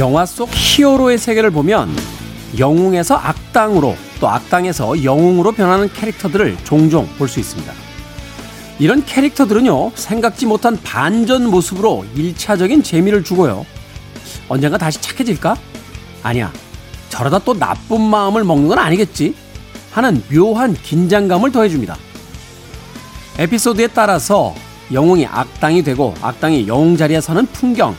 영화 속 히어로의 세계를 보면 영웅에서 악당으로 또 악당에서 영웅으로 변하는 캐릭터들을 종종 볼 수 있습니다. 이런 캐릭터들은요, 생각지 못한 반전 모습으로 1차적인 재미를 주고요. 언젠가 다시 착해질까? 아니야. 저러다 또 나쁜 마음을 먹는 건 아니겠지? 하는 묘한 긴장감을 더해줍니다. 에피소드에 따라서 영웅이 악당이 되고 악당이 영웅 자리에 서는 풍경,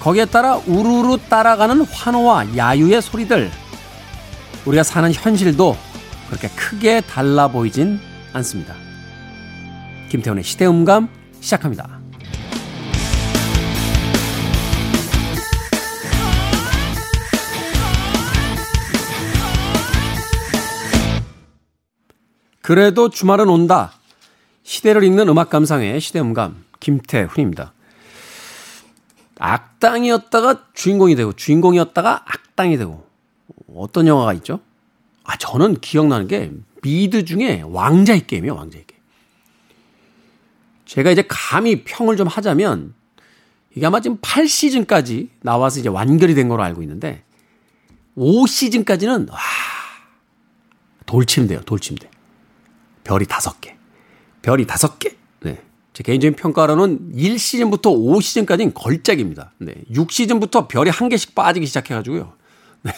거기에 따라 우르르 따라가는 환호와 야유의 소리들. 우리가 사는 현실도 그렇게 크게 달라 보이진 않습니다. 김태훈의 시대음감 시작합니다. 그래도 주말은 온다. 시대를 읽는 음악 감상의 시대음감 김태훈입니다. 악당이었다가 주인공이 되고 주인공이었다가 악당이 되고 어떤 영화가 있죠? 아 저는 기억나는 게 미드 중에 왕자의 게임이에요. 왕자의 게임. 제가 이제 감히 평을 좀 하자면 이게 아마 지금 8시즌까지 나와서 이제 완결이 된 걸로 알고 있는데 5시즌까지는 와 돌침대요. 돌침대. 별이 다섯 개. 별이 다섯 개. 네. 제 개인적인 평가로는 1시즌부터 5시즌까지는 걸작입니다. 네. 6시즌부터 별이 한 개씩 빠지기 시작해가지고요. 네.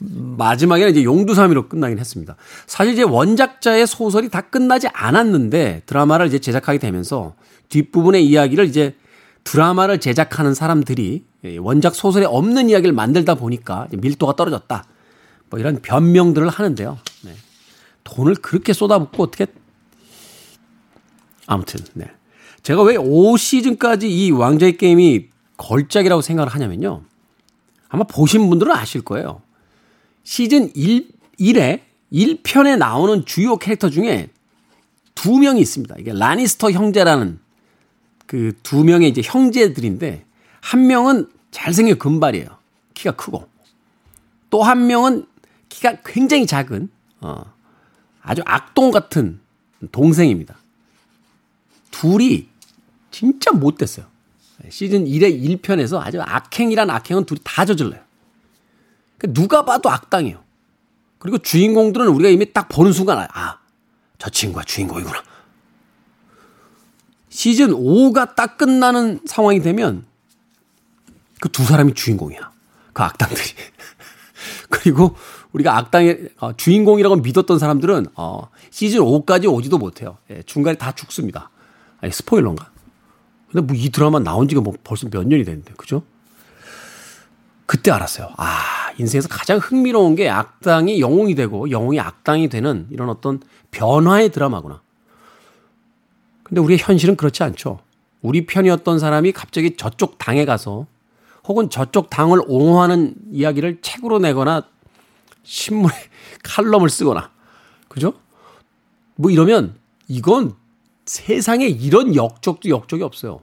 마지막에는 이제 용두사미로 끝나긴 했습니다. 사실 이제 원작자의 소설이 다 끝나지 않았는데 드라마를 이제 제작하게 되면서 뒷부분의 이야기를 이제 드라마를 제작하는 사람들이 원작 소설에 없는 이야기를 만들다 보니까 밀도가 떨어졌다. 뭐 이런 변명들을 하는데요. 네. 돈을 그렇게 쏟아붓고 어떻게 아무튼 네. 제가 왜 5시즌까지 이 왕자의 게임이 걸작이라고 생각을 하냐면요. 아마 보신 분들은 아실 거예요. 시즌 1, 1에 1편에 나오는 주요 캐릭터 중에 두 명이 있습니다. 이게 라니스터 형제라는 그 두 명의 이제 형제들인데 한 명은 잘생긴 금발이에요. 키가 크고. 또 한 명은 키가 굉장히 작은 어 아주 악동 같은 동생입니다. 둘이 진짜 못됐어요. 시즌 1의 1편에서 아주 악행이란 악행은 둘이 다 저질러요. 그러니까 누가 봐도 악당이에요. 그리고 주인공들은 우리가 이미 딱 보는 순간, 아, 저 친구가 주인공이구나. 시즌 5가 딱 끝나는 상황이 되면 그 두 사람이 주인공이야. 그 악당들이. 그리고 우리가 악당의 어, 주인공이라고 믿었던 사람들은 어, 시즌 5까지 오지도 못해요. 예, 중간에 다 죽습니다. 아니, 스포일러인가? 근데 뭐 이 드라마 나온 지가 뭐 벌써 몇 년이 됐는데, 그죠? 그때 알았어요. 아, 인생에서 가장 흥미로운 게 악당이 영웅이 되고 영웅이 악당이 되는 이런 어떤 변화의 드라마구나. 근데 우리의 현실은 그렇지 않죠. 우리 편이었던 사람이 갑자기 저쪽 당에 가서 혹은 저쪽 당을 옹호하는 이야기를 책으로 내거나 신문에 칼럼을 쓰거나, 그죠? 뭐 이러면 이건 세상에 이런 역적도 역적이 없어요.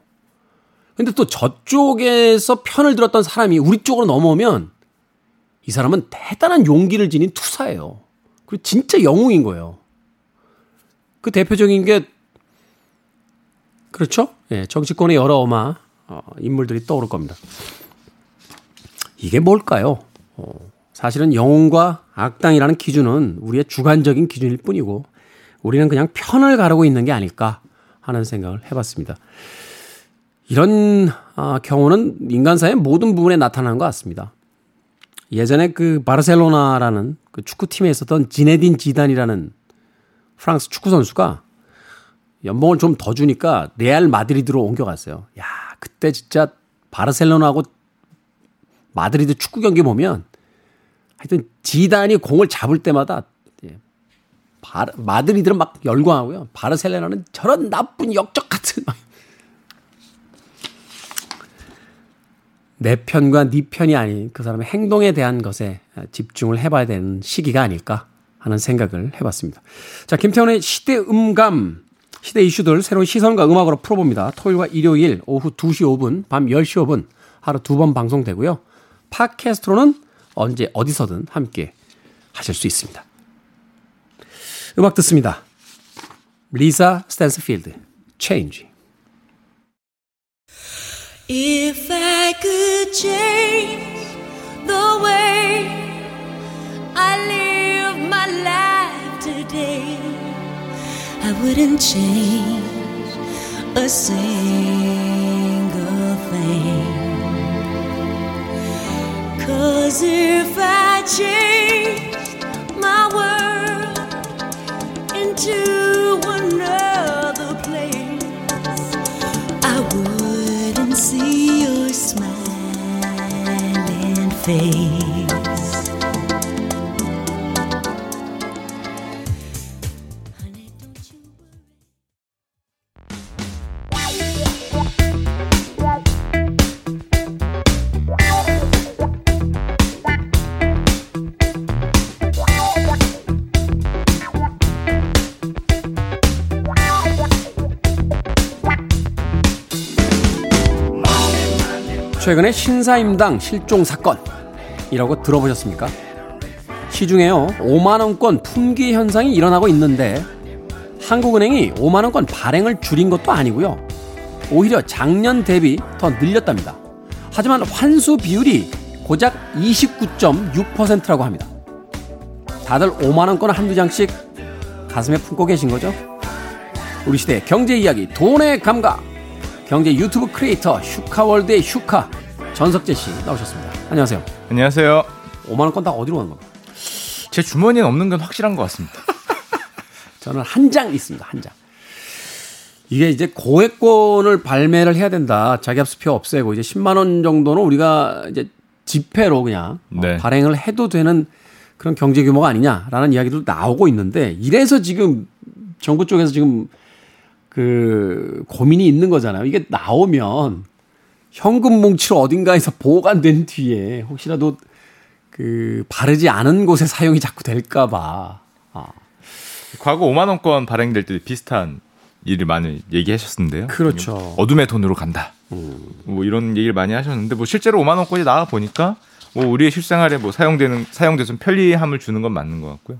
근데 또 저쪽에서 편을 들었던 사람이 우리 쪽으로 넘어오면 이 사람은 대단한 용기를 지닌 투사예요. 그리고 진짜 영웅인 거예요. 그 대표적인 게 그렇죠? 예, 정치권의 여러 어마 어, 인물들이 떠오를 겁니다. 이게 뭘까요? 어, 사실은 영웅과 악당이라는 기준은 우리의 주관적인 기준일 뿐이고 우리는 그냥 편을 가르고 있는 게 아닐까 하는 생각을 해봤습니다. 이런 아, 경우는 인간사의 모든 부분에 나타나는 것 같습니다. 예전에 그 바르셀로나라는 그 축구팀에 있었던 지네딘 지단이라는 프랑스 축구 선수가 연봉을 좀 더 주니까 레알 마드리드로 옮겨갔어요. 야, 그때 진짜 바르셀로나하고 마드리드 축구 경기 보면 하여튼 지단이 공을 잡을 때마다 바르, 마드리드는 막 열광하고요. 바르셀로나는 저런 나쁜 역적 같은 내 편과 네 편이 아닌 그 사람의 행동에 대한 것에 집중을 해봐야 되는 시기가 아닐까 하는 생각을 해봤습니다. 자, 김태원의 시대 음감, 시대 이슈들 새로운 시선과 음악으로 풀어봅니다. 토요일과 일요일 오후 2시 5분, 밤 10시 5분 하루 두 번 방송되고요. 팟캐스트로는 언제 어디서든 함께 하실 수 있습니다. 음악 듣습니다. 리사 스탠스필드, Change. If I I could change the way I live my life today, I wouldn't change a single thing. Cause if I changed my world face. 최근에 신사임당 실종 사건 이라고 들어보셨습니까? 시중에요. 5만원권 품귀 현상이 일어나고 있는데 한국은행이 5만원권 발행을 줄인 것도 아니고요. 오히려 작년 대비 더 늘렸답니다. 하지만 환수 비율이 고작 29.6%라고 합니다. 다들 5만원권 한두 장씩 가슴에 품고 계신 거죠? 우리 시대의 경제 이야기 돈의 감각. 경제 유튜브 크리에이터 슈카월드의 슈카 전석재 씨 나오셨습니다. 안녕하세요. 안녕하세요. 5만 원권 다 어디로 가는 겁니까? 제 주머니에 없는 건 확실한 것 같습니다. 저는 한 장 있습니다. 한 장. 이게 이제 고액권을 발매를 해야 된다. 자기앞수표 없애고 이제 10만 원 정도는 우리가 이제 지폐로 그냥 어, 네. 발행을 해도 되는 그런 경제 규모가 아니냐라는 이야기도 나오고 있는데 이래서 지금 정부 쪽에서 지금 그 고민이 있는 거잖아요. 이게 나오면 현금 뭉치로 어딘가에서 보관된 뒤에 혹시라도 그 바르지 않은 곳에 사용이 자꾸 될까봐. 아, 과거 5만 원권 발행될 때 비슷한 일을 많이 얘기하셨는데요. 그렇죠. 어둠의 돈으로 간다. 뭐 이런 얘기를 많이 하셨는데 뭐 실제로 5만 원권이 나와 보니까 뭐 우리의 실생활에 뭐 사용되는 사용돼서 좀 편리함을 주는 건 맞는 것 같고요.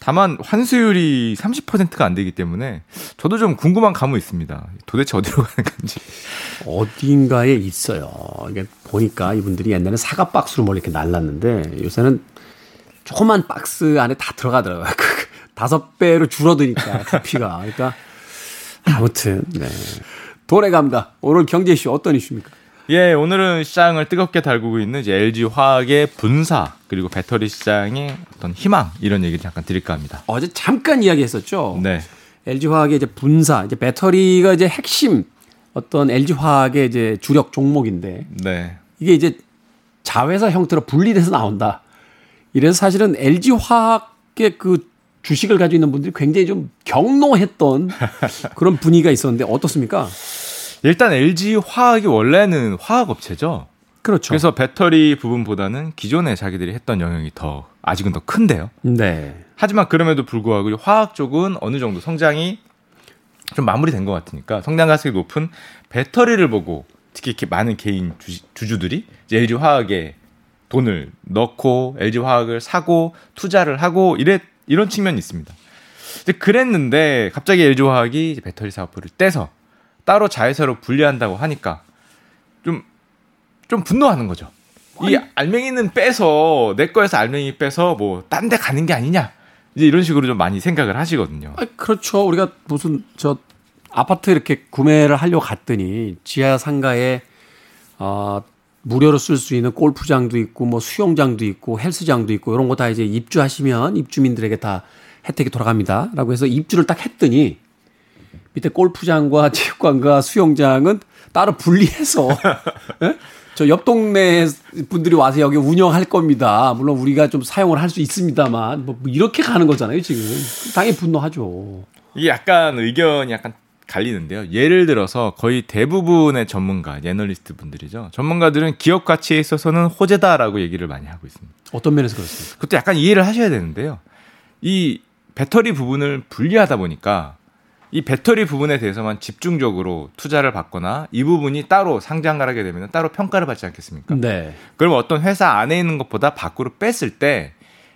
다만 환수율이 30%가 안 되기 때문에 저도 좀 궁금한 감은 있습니다. 도대체 어디로 가는 건지. 어딘가에 있어요. 이게 보니까 이분들이 옛날에 사과 박스로 뭘 이렇게 날랐는데 요새는 조그만 박스 안에 다 들어가더라고요. 그 다섯 배로 줄어드니까 부피가. 그러니까 아무튼 네. 돈의 감각. 오늘 경제 이슈 어떤 이슈입니까? 예, 오늘은 시장을 뜨겁게 달구고 있는 이제 LG 화학의 분사 그리고 배터리 시장의 어떤 희망 이런 얘기를 잠깐 드릴까 합니다. 어제 잠깐 이야기했었죠. 네. LG 화학의 이제 분사, 이제 배터리가 이제 핵심 어떤 LG 화학의 이제 주력 종목인데 네. 이게 이제 자회사 형태로 분리돼서 나온다. 이래서 사실은 LG 화학의 그 주식을 가지고 있는 분들이 굉장히 좀 경노했던 그런 분위기가 있었는데 어떻습니까? 일단 LG 화학이 원래는 화학 업체죠. 그렇죠. 그래서 배터리 부분보다는 기존에 자기들이 했던 영역이 더 아직은 더 큰데요. 네. 하지만 그럼에도 불구하고 화학 쪽은 어느 정도 성장이 좀 마무리된 것 같으니까 성장 가능성이 높은 배터리를 보고 특히 이렇게 많은 개인 주, 주 들이 LG 화학에 돈을 넣고 LG 화학을 사고 투자를 하고 이래 이런 측면이 있습니다. 근데 그랬는데 갑자기 LG 화학이 이제 배터리 사업부를 떼서 따로 자회사로 분리한다고 하니까 좀좀 분노하는 거죠. 이 알맹이는 빼서 내 거에서 알맹이 빼서 뭐 딴 데 가는 게 아니냐. 이제 이런 식으로 좀 많이 생각을 하시거든요. 아, 그렇죠. 우리가 무슨 저 아파트 이렇게 구매를 하려고 갔더니 지하 상가에 어, 무료로 쓸 수 있는 골프장도 있고 뭐 수영장도 있고 헬스장도 있고 이런 거 다 이제 입주하시면 입주민들에게 다 혜택이 돌아갑니다라고 해서 입주를 딱 했더니 밑에 골프장과 체육관과 수영장은 따로 분리해서 예? 저 옆 동네 분들이 와서 여기 운영할 겁니다. 물론 우리가 좀 사용을 할 수 있습니다만 뭐 이렇게 가는 거잖아요 지금. 당연히 분노하죠. 이게 약간 의견이 약간 갈리는데요. 예를 들어서 거의 대부분의 전문가, 애널리스트 분들이죠. 전문가들은 기업 가치에 있어서는 호재다라고 얘기를 많이 하고 있습니다. 어떤 면에서 그렇습니까? 그것도 약간 이해를 하셔야 되는데요. 이 배터리 부분을 분리하다 보니까 이 배터리 부분에 대해서만 집중적으로 투자를 받거나 이 부분이 따로 상장을 하게 되면 따로 평가를 받지 않겠습니까? 네. 그럼 어떤 회사 안에 있는 것보다 밖으로 뺐을 때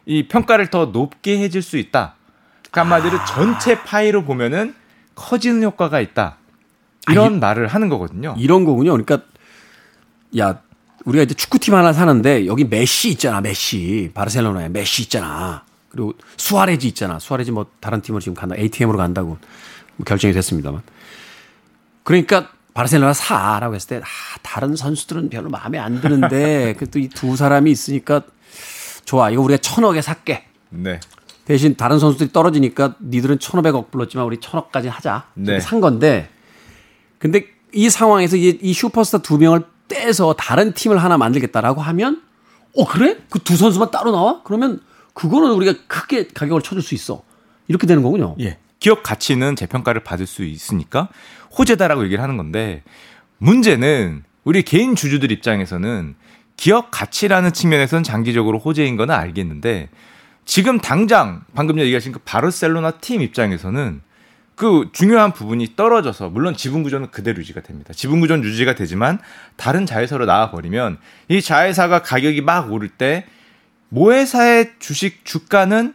이 평가를 더 높게 해줄 수 있다. 그러니까 한마디로 전체 파이로 보면은 커지는 효과가 있다. 이런 말을 하는 거거든요. 이런 거군요. 그러니까 야, 우리가 이제 축구팀 하나 사는데 여기 메시 있잖아, 메시. 바르셀로나에 메시 있잖아. 그리고 수아레즈 있잖아. 수아레즈 뭐 다른 팀으로 지금 간다. ATM으로 간다고 뭐 결정이 됐습니다만. 그러니까 바르셀로나 사라고 했을 때, 아, 다른 선수들은 별로 마음에 안 드는데, 그또이 두 사람이 있으니까 좋아. 이거 우리가 천억에 살게. 네. 대신 다른 선수들이 떨어지니까 니들은 천오백억 불렀지만 우리 천억까지 하자. 네. 산 건데 근데 이 상황에서 이, 이 슈퍼스타 두 명을 떼서 다른 팀을 하나 만들겠다라고 하면 어 그래? 그 두 선수만 따로 나와? 그러면 그거는 우리가 크게 가격을 쳐줄 수 있어. 이렇게 되는 거군요. 예. 기업 가치는 재평가를 받을 수 있으니까 호재다라고 얘기를 하는 건데 문제는 우리 개인 주주들 입장에서는 기업 가치라는 측면에서는 장기적으로 호재인 거는 알겠는데 지금 당장 방금 얘기하신 그 바르셀로나 팀 입장에서는 그 중요한 부분이 떨어져서 물론 지분 구조는 그대로 유지가 됩니다. 지분 구조는 유지가 되지만 다른 자회사로 나와 버리면 이 자회사가 가격이 막 오를 때 모회사의 주식 주가는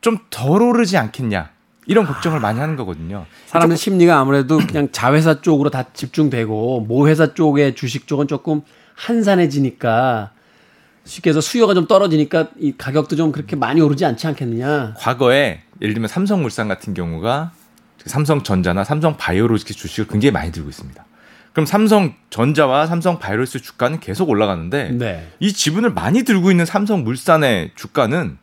좀 덜 오르지 않겠냐 이런 걱정을 많이 하는 거거든요. 사람들 심리가 아무래도 그냥 자회사 쪽으로 다 집중되고 모회사 쪽의 주식 쪽은 조금 한산해지니까 쉽게 해서 수요가 좀 떨어지니까 이 가격도 좀 그렇게 많이 오르지 않지 않겠느냐. 과거에 예를 들면 삼성물산 같은 경우가 삼성전자나 삼성바이오로직스 주식을 굉장히 많이 들고 있습니다. 그럼 삼성전자와 삼성바이오로직스 주가는 계속 올라가는데 네. 이 지분을 많이 들고 있는 삼성물산의 주가는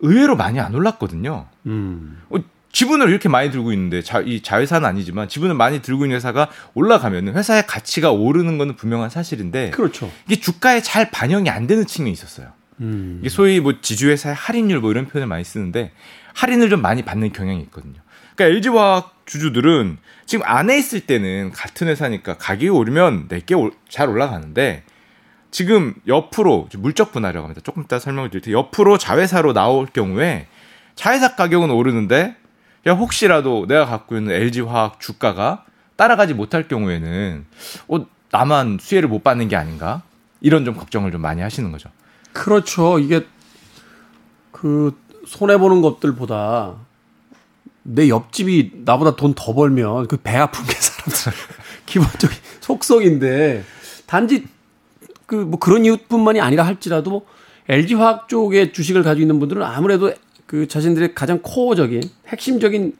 의외로 많이 안 올랐거든요. 음. 어, 지분을 이렇게 많이 들고 있는데 자, 이 자회사는 아니지만 지분을 많이 들고 있는 회사가 올라가면 회사의 가치가 오르는 것은 분명한 사실인데 그렇죠. 이게 주가에 잘 반영이 안 되는 측면이 있었어요. 음. 이게 소위 뭐 지주회사의 할인율 뭐 이런 표현을 많이 쓰는데 할인을 좀 많이 받는 경향이 있거든요. 그러니까 LG화학 주주들은 지금 안에 있을 때는 같은 회사니까 가격이 오르면 내게 잘 올라가는데 지금 옆으로 물적 분할이라고 합니다. 조금 이따 설명을 드릴 텐데 옆으로 자회사로 나올 경우에 자회사 가격은 오르는데 야 혹시라도 내가 갖고 있는 LG화학 주가가 따라가지 못할 경우에는 어 나만 수혜를 못 받는 게 아닌가 이런 좀 걱정을 좀 많이 하시는 거죠. 그렇죠. 이게 그 손해 보는 것들보다 내 옆집이 나보다 돈 더 벌면 그 배 아픈 게 사람들 기본적인 속성인데 단지 그 뭐 그런 이유뿐만이 아니라 할지라도 LG 화학 쪽의 주식을 가지고 있는 분들은 아무래도 그 자신들의 가장 코어적인 핵심적인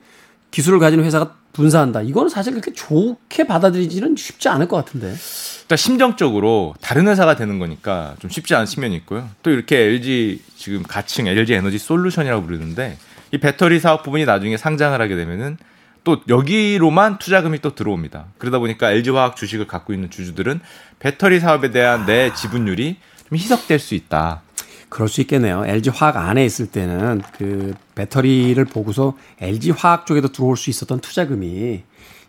기술을 가진 회사가 분사한다. 이거는 사실 그렇게 좋게 받아들이지는 쉽지 않을 것 같은데. 일단 심정적으로 다른 회사가 되는 거니까 좀 쉽지 않은 측면이 있고요. 또 이렇게 LG 지금 가칭 LG 에너지 솔루션이라고 부르는데 이 배터리 사업 부분이 나중에 상장을 하게 되면은 또 여기로만 투자금이 또 들어옵니다. 그러다 보니까 LG 화학 주식을 갖고 있는 주주들은 배터리 사업에 대한 내 지분율이 좀 희석될 수 있다. 그럴 수 있겠네요. LG 화학 안에 있을 때는 그 배터리를 보고서 LG 화학 쪽에도 들어올 수 있었던 투자금이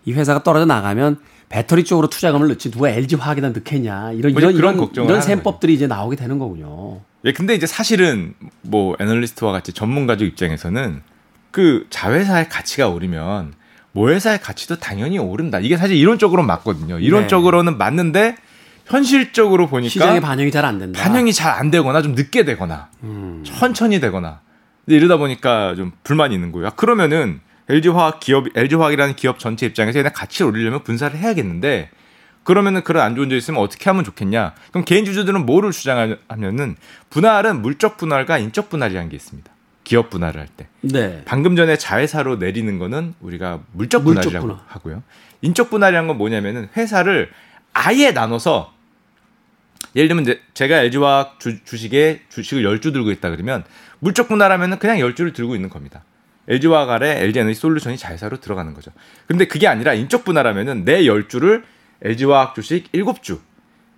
이 회사가 떨어져 나가면 배터리 쪽으로 투자금을 넣지 누가 LG 화학에다 넣겠냐 이런 이런 이런, 이런 셈법들이 이제 나오게 되는 거군요. 예, 근데 이제 사실은 뭐 애널리스트와 같이 전문가적 입장에서는 그 자회사의 가치가 오르면 모회사의 가치도 당연히 오른다. 이게 사실 이론적으로 맞거든요. 이론적으로는 맞는데 현실적으로 보니까 시장에 반영이 잘 안 된다. 반영이 잘 안 되거나 좀 늦게 되거나 음. 천천히 되거나 근데 이러다 보니까 좀 불만이 있는 거예요. 아, 그러면은 LG 화학 기업 LG 화학이라는 기업 전체 입장에서 얘네 가치를 올리려면 분사를 해야겠는데 그러면은 그런 안 좋은 점 있으면 어떻게 하면 좋겠냐? 그럼 개인 주주들은 뭐를 주장하냐면은 분할은 물적 분할과 인적 분할이라는 게 있습니다. 기업 분할을 할 때. 네. 방금 전에 자회사로 내리는 거는 우리가 물적 물적 분할이라고 분할. 하고요. 인적 분할이라는 건 뭐냐면은 회사를 아예 나눠서 예를 들면 이제 제가 LG화학 주, 주식에 주식을 10주 들고 있다 그러면 물적 분할하면은 그냥 10주를 들고 있는 겁니다. LG화학 아래 LG에너지 솔루션이 자회사로 들어가는 거죠. 근데 그게 아니라 인적 분할하면은 내 10주를 LG화학 주식 7주,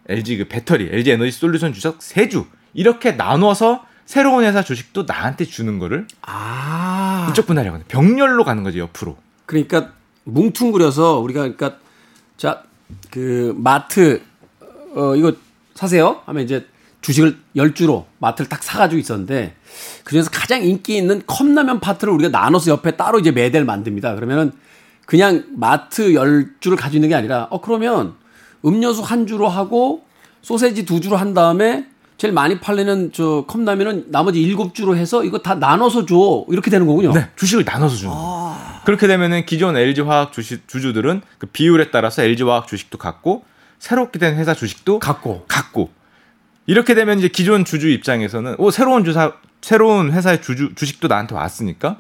LG 그 배터리, LG 에너지 솔루션 주식 3주 이렇게 나눠서 새로운 회사 주식도 나한테 주는 거를 아. 인적 분할이라고 하는 병렬로 가는 거죠 옆으로. 그러니까 뭉퉁그려서 우리가 그러니까 자 그 마트 어 이거 사세요 하면 이제 주식을 열주로 마트를 딱 사가지고 있었는데 그중에서 가장 인기 있는 컵라면 파트를 우리가 나눠서 옆에 따로 이제 매대를 만듭니다. 그러면은 그냥 마트 열주를 가지고 있는 게 아니라 어 그러면 음료수 한 주로 하고 소세지 두 주로 한 다음에 제일 많이 팔리는 저 컵라면은 나머지 일곱 주로 해서 이거 다 나눠서 줘 이렇게 되는 거군요. 네, 주식을 나눠서 주는 거예요. 그렇게 되면은 기존 LG 화학 주식 주주들은 그 비율에 따라서 LG 화학 주식도 갖고 새롭게 된 회사 주식도 갖고. 갖고 이렇게 되면 이제 기존 주주 입장에서는 오 새로운 주사 새로운 회사의 주주 주식도 나한테 왔으니까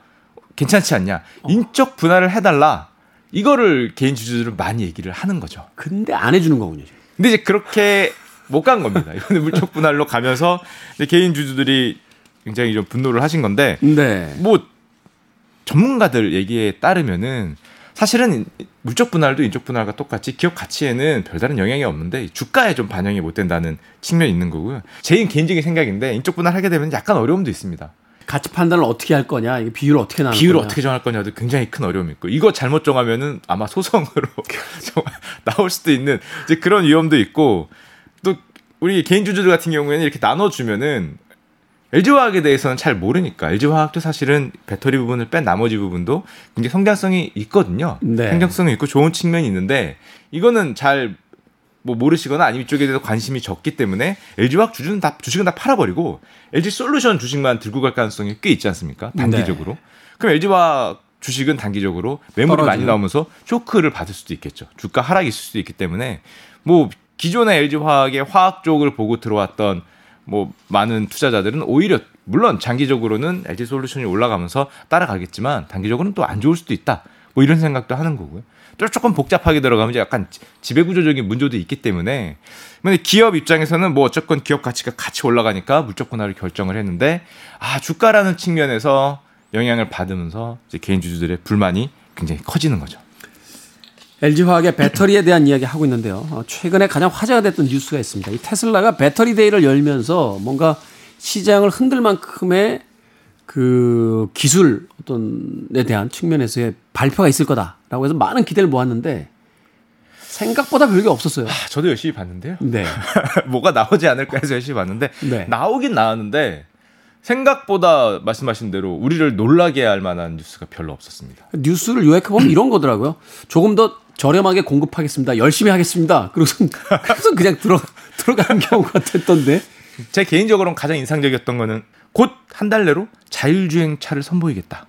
괜찮지 않냐 인적 분할을 해달라 이거를 개인 주주들은 많이 얘기를 하는 거죠. 근데 안 해주는 거군요. 지금. 근데 이제 그렇게 못 간 겁니다. 이번에 물적 분할로 가면서 개인 주주들이 굉장히 좀 분노를 하신 건데 네. 뭐 전문가들 얘기에 따르면은 사실은 물적 분할도 인적 분할과 똑같이 기업 가치에는 별다른 영향이 없는데 주가에 좀 반영이 못 된다는 측면이 있는 거고요. 제 개인적인 생각인데 인적 분할 하게 되면 약간 어려움도 있습니다. 가치 판단을 어떻게 할 거냐, 이게 비율을 어떻게 나눌 비율을 거냐. 어떻게 정할 거냐도 굉장히 큰 어려움이 있고 이거 잘못 정하면은 아마 소송으로 나올 수도 있는 이제 그런 위험도 있고 또 우리 개인 주주들 같은 경우에는 이렇게 나눠주면은 LG화학에 대해서는 잘 모르니까 LG화학도 사실은 배터리 부분을 뺀 나머지 부분도 굉장히 성장성이 있거든요. 네. 성장성이 있고 좋은 측면이 있는데 이거는 잘 뭐 모르시거나 아니면 이쪽에 대해서 관심이 적기 때문에 LG화학 주주는 다 주식은 다 팔아버리고 LG 솔루션 주식만 들고 갈 가능성이 꽤 있지 않습니까? 단기적으로. 그럼 LG화학 주식은 단기적으로 매물이 많이 떨어지는. 나오면서 쇼크를 받을 수도 있겠죠. 주가 하락이 있을 수도 있기 때문에 뭐 기존의 LG화학의 화학 쪽을 보고 들어왔던 뭐 많은 투자자들은 오히려 물론 장기적으로는 LG 솔루션이 올라가면서 따라가겠지만 단기적으로는 또 안 좋을 수도 있다. 뭐 이런 생각도 하는 거고요. 또 조금 복잡하게 들어가면 이제 약간 지- 지배구조적인 문제도 있기 때문에 기업 입장에서는 뭐 어쨌건 기업 가치가 같이 올라가니까 물적 분할을 결정을 했는데 아 주가라는 측면에서 영향을 받으면서 이제 개인 주주들의 불만이 굉장히 커지는 거죠. LG화학의 배터리에 대한 이야기 하고 있는데요. 어, 최근에 가장 화제가 됐던 뉴스가 있습니다. 이 테슬라가 배터리 데이를 열면서 뭔가 시장을 흔들 만큼의 그 기술 어떤에 대한 측면에서의 발표가 있을 거다라고 해서 많은 기대를 모았는데 생각보다 별게 없었어요. 아, 저도 열심히 봤는데요. 네. 뭐가 나오지 않을까 해서 열심히 봤는데 네. 나오긴 나왔는데 생각보다 말씀하신 대로 우리를 놀라게 할 만한 뉴스가 별로 없었습니다. 뉴스를 요약해 보면 이런 거더라고요. 조금 더 저렴하게 공급하겠습니다. 열심히 하겠습니다. 그래서 그냥 들어, 들어가는 경우가 됐던데. 제 개인적으로는 가장 인상적이었던 거는 곧 한 달 내로 자율주행 차를 선보이겠다.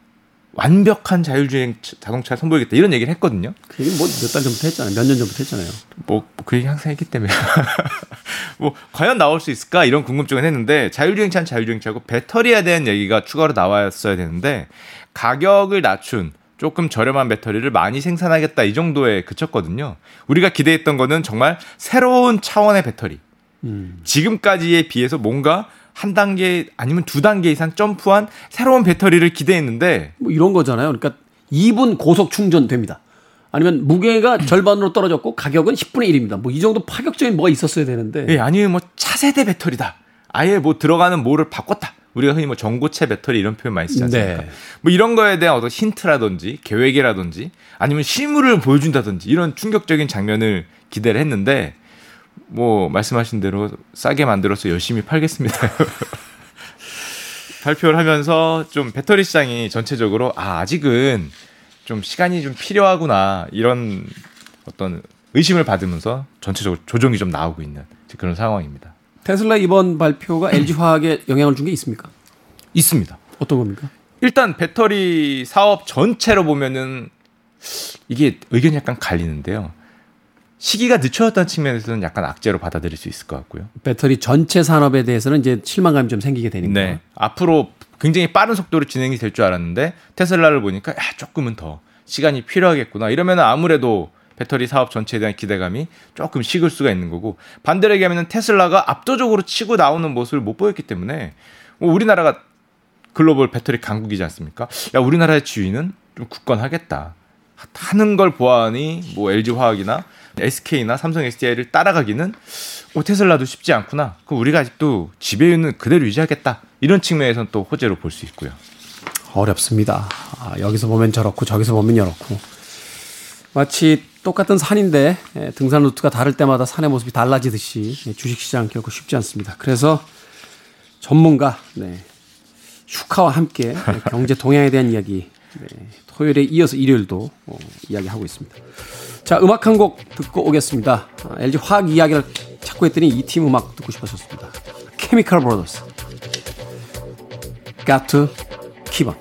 완벽한 자율주행 차- 자동차를 선보이겠다. 이런 얘기를 했거든요. 그 얘기 뭐몇 달 전부터 했잖아요. 몇 년 전부터 했잖아요. 뭐그 얘기 항상 했기 때문에 뭐 과연 나올 수 있을까 이런 궁금증은 했는데 자율주행차는 자율주행차고 배터리에 대한 얘기가 추가로 나왔어야 되는데 가격을 낮춘 조금 저렴한 배터리를 많이 생산하겠다 이 정도에 그쳤거든요. 우리가 기대했던 거는 정말 새로운 차원의 배터리. 지금까지에 비해서 뭔가 한 단계 아니면 두 단계 이상 점프한 새로운 배터리를 기대했는데 뭐 이런 거잖아요. 그러니까 2분 고속 충전됩니다. 아니면 무게가 절반으로 떨어졌고 가격은 10분의 1입니다. 뭐 이 정도 파격적인 뭐가 있었어야 되는데. 예, 아니면 뭐 차세대 배터리다. 아예 뭐 들어가는 뭐를 바꿨다. 우리가 흔히 뭐 전고체 배터리 이런 표현 많이 쓰지 않습니까? 네. 뭐 이런 거에 대한 어떤 힌트라든지 계획이라든지 아니면 실물을 보여준다든지 이런 충격적인 장면을 기대를 했는데 뭐 말씀하신 대로 싸게 만들어서 열심히 팔겠습니다. 발표를 하면서 좀 배터리 시장이 전체적으로 아 아직은 좀 시간이 좀 필요하구나 이런 어떤 의심을 받으면서 전체적으로 조정이 좀 나오고 있는 그런 상황입니다. 테슬라 이번 발표가 LG화학에 영향을 준 게 있습니까? 있습니다. 어떤 겁니까? 일단 배터리 사업 전체로 보면은 이게 의견이 약간 갈리는데요. 시기가 늦춰졌다는 측면에서는 약간 악재로 받아들일 수 있을 것 같고요. 배터리 전체 산업에 대해서는 이제 실망감이 좀 생기게 되니까. 네. 앞으로 굉장히 빠른 속도로 진행이 될 줄 알았는데 테슬라를 보니까 야, 조금은 더 시간이 필요하겠구나. 이러면 아무래도 배터리 사업 전체에 대한 기대감이 조금 식을 수가 있는 거고 반대로 얘기하면 테슬라가 압도적으로 치고 나오는 모습을 못 보였기 때문에 뭐 우리나라가 글로벌 배터리 강국이지 않습니까? 야 우리나라의 지위는 좀 굳건하겠다 하는 걸 보아하니 뭐 LG 화학이나 SK나 삼성 SDI를 따라가기는 어, 테슬라도 쉽지 않구나. 그 우리가 아직도 지배율은 그대로 유지하겠다. 이런 측면에서는 또 호재로 볼 수 있고요. 어렵습니다. 아, 여기서 보면 저렇고 저기서 보면 이렇고 마치 똑같은 산인데 예, 등산 루트가 다를 때마다 산의 모습이 달라지듯이 예, 주식시장 결코 쉽지 않습니다. 그래서 전문가 네, 슈카와 함께 예, 경제 동향에 대한 이야기 네, 토요일에 이어서 일요일도 어, 이야기하고 있습니다. 자 음악 한 곡 듣고 오겠습니다. 아, LG 화학 이야기를 찾고 했더니 이 팀 음악 듣고 싶어졌습니다. 케미컬 브로더스 Got to keep on.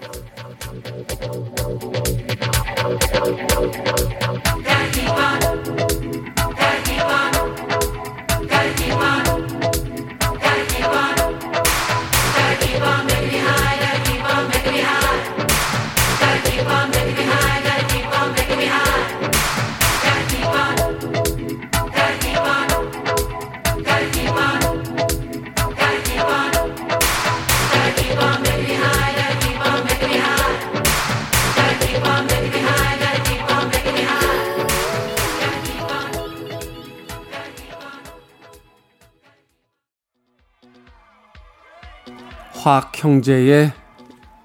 화학 형제의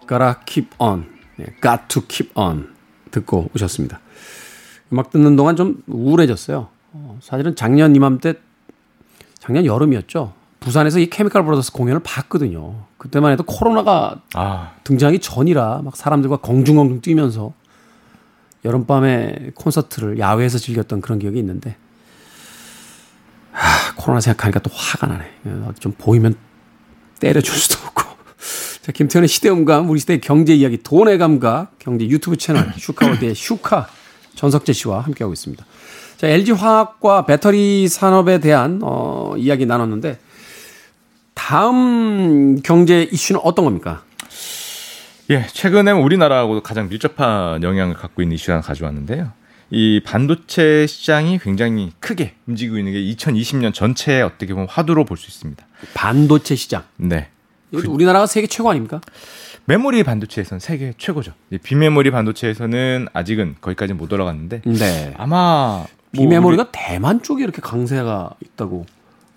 Gotta Keep On, 네, Got to Keep On 듣고 오셨습니다. 음악 듣는 동안 좀 우울해졌어요. 어, 사실은 작년 이맘때, 작년 여름이었죠. 부산에서 이 케미칼 브라더스 공연을 봤거든요. 그때만 해도 코로나가 아, 등장하기 전이라 막 사람들과 공중공중 뛰면서 여름밤에 콘서트를 야외에서 즐겼던 그런 기억이 있는데 아, 코로나 생각하니까 또 화가 나네. 어디 좀 보이면 때려줄 수도 없고. 자, 김태현의 시대음감, 우리 시대의 경제 이야기, 돈의 감각, 경제 유튜브 채널, 슈카월드의 슈카, 전석재 씨와 함께하고 있습니다. 자, LG 화학과 배터리 산업에 대한, 어, 이야기 나눴는데, 다음 경제 이슈는 어떤 겁니까? 예, 최근에 우리나라하고도 가장 밀접한 영향을 갖고 있는 이슈 하나 가져왔는데요. 이 반도체 시장이 굉장히 크게 움직이고 있는 게 2020년 전체에 어떻게 보면 화두로 볼 수 있습니다. 반도체 시장. 네. 이것도 우리나라가 세계 최고 아닙니까? 메모리 반도체에서는 세계 최고죠. 이 비메모리 반도체에서는 아직은 거기까지 못 올라갔는데 네. 아마 뭐 비메모리가 대만 쪽에 이렇게 강세가 있다고.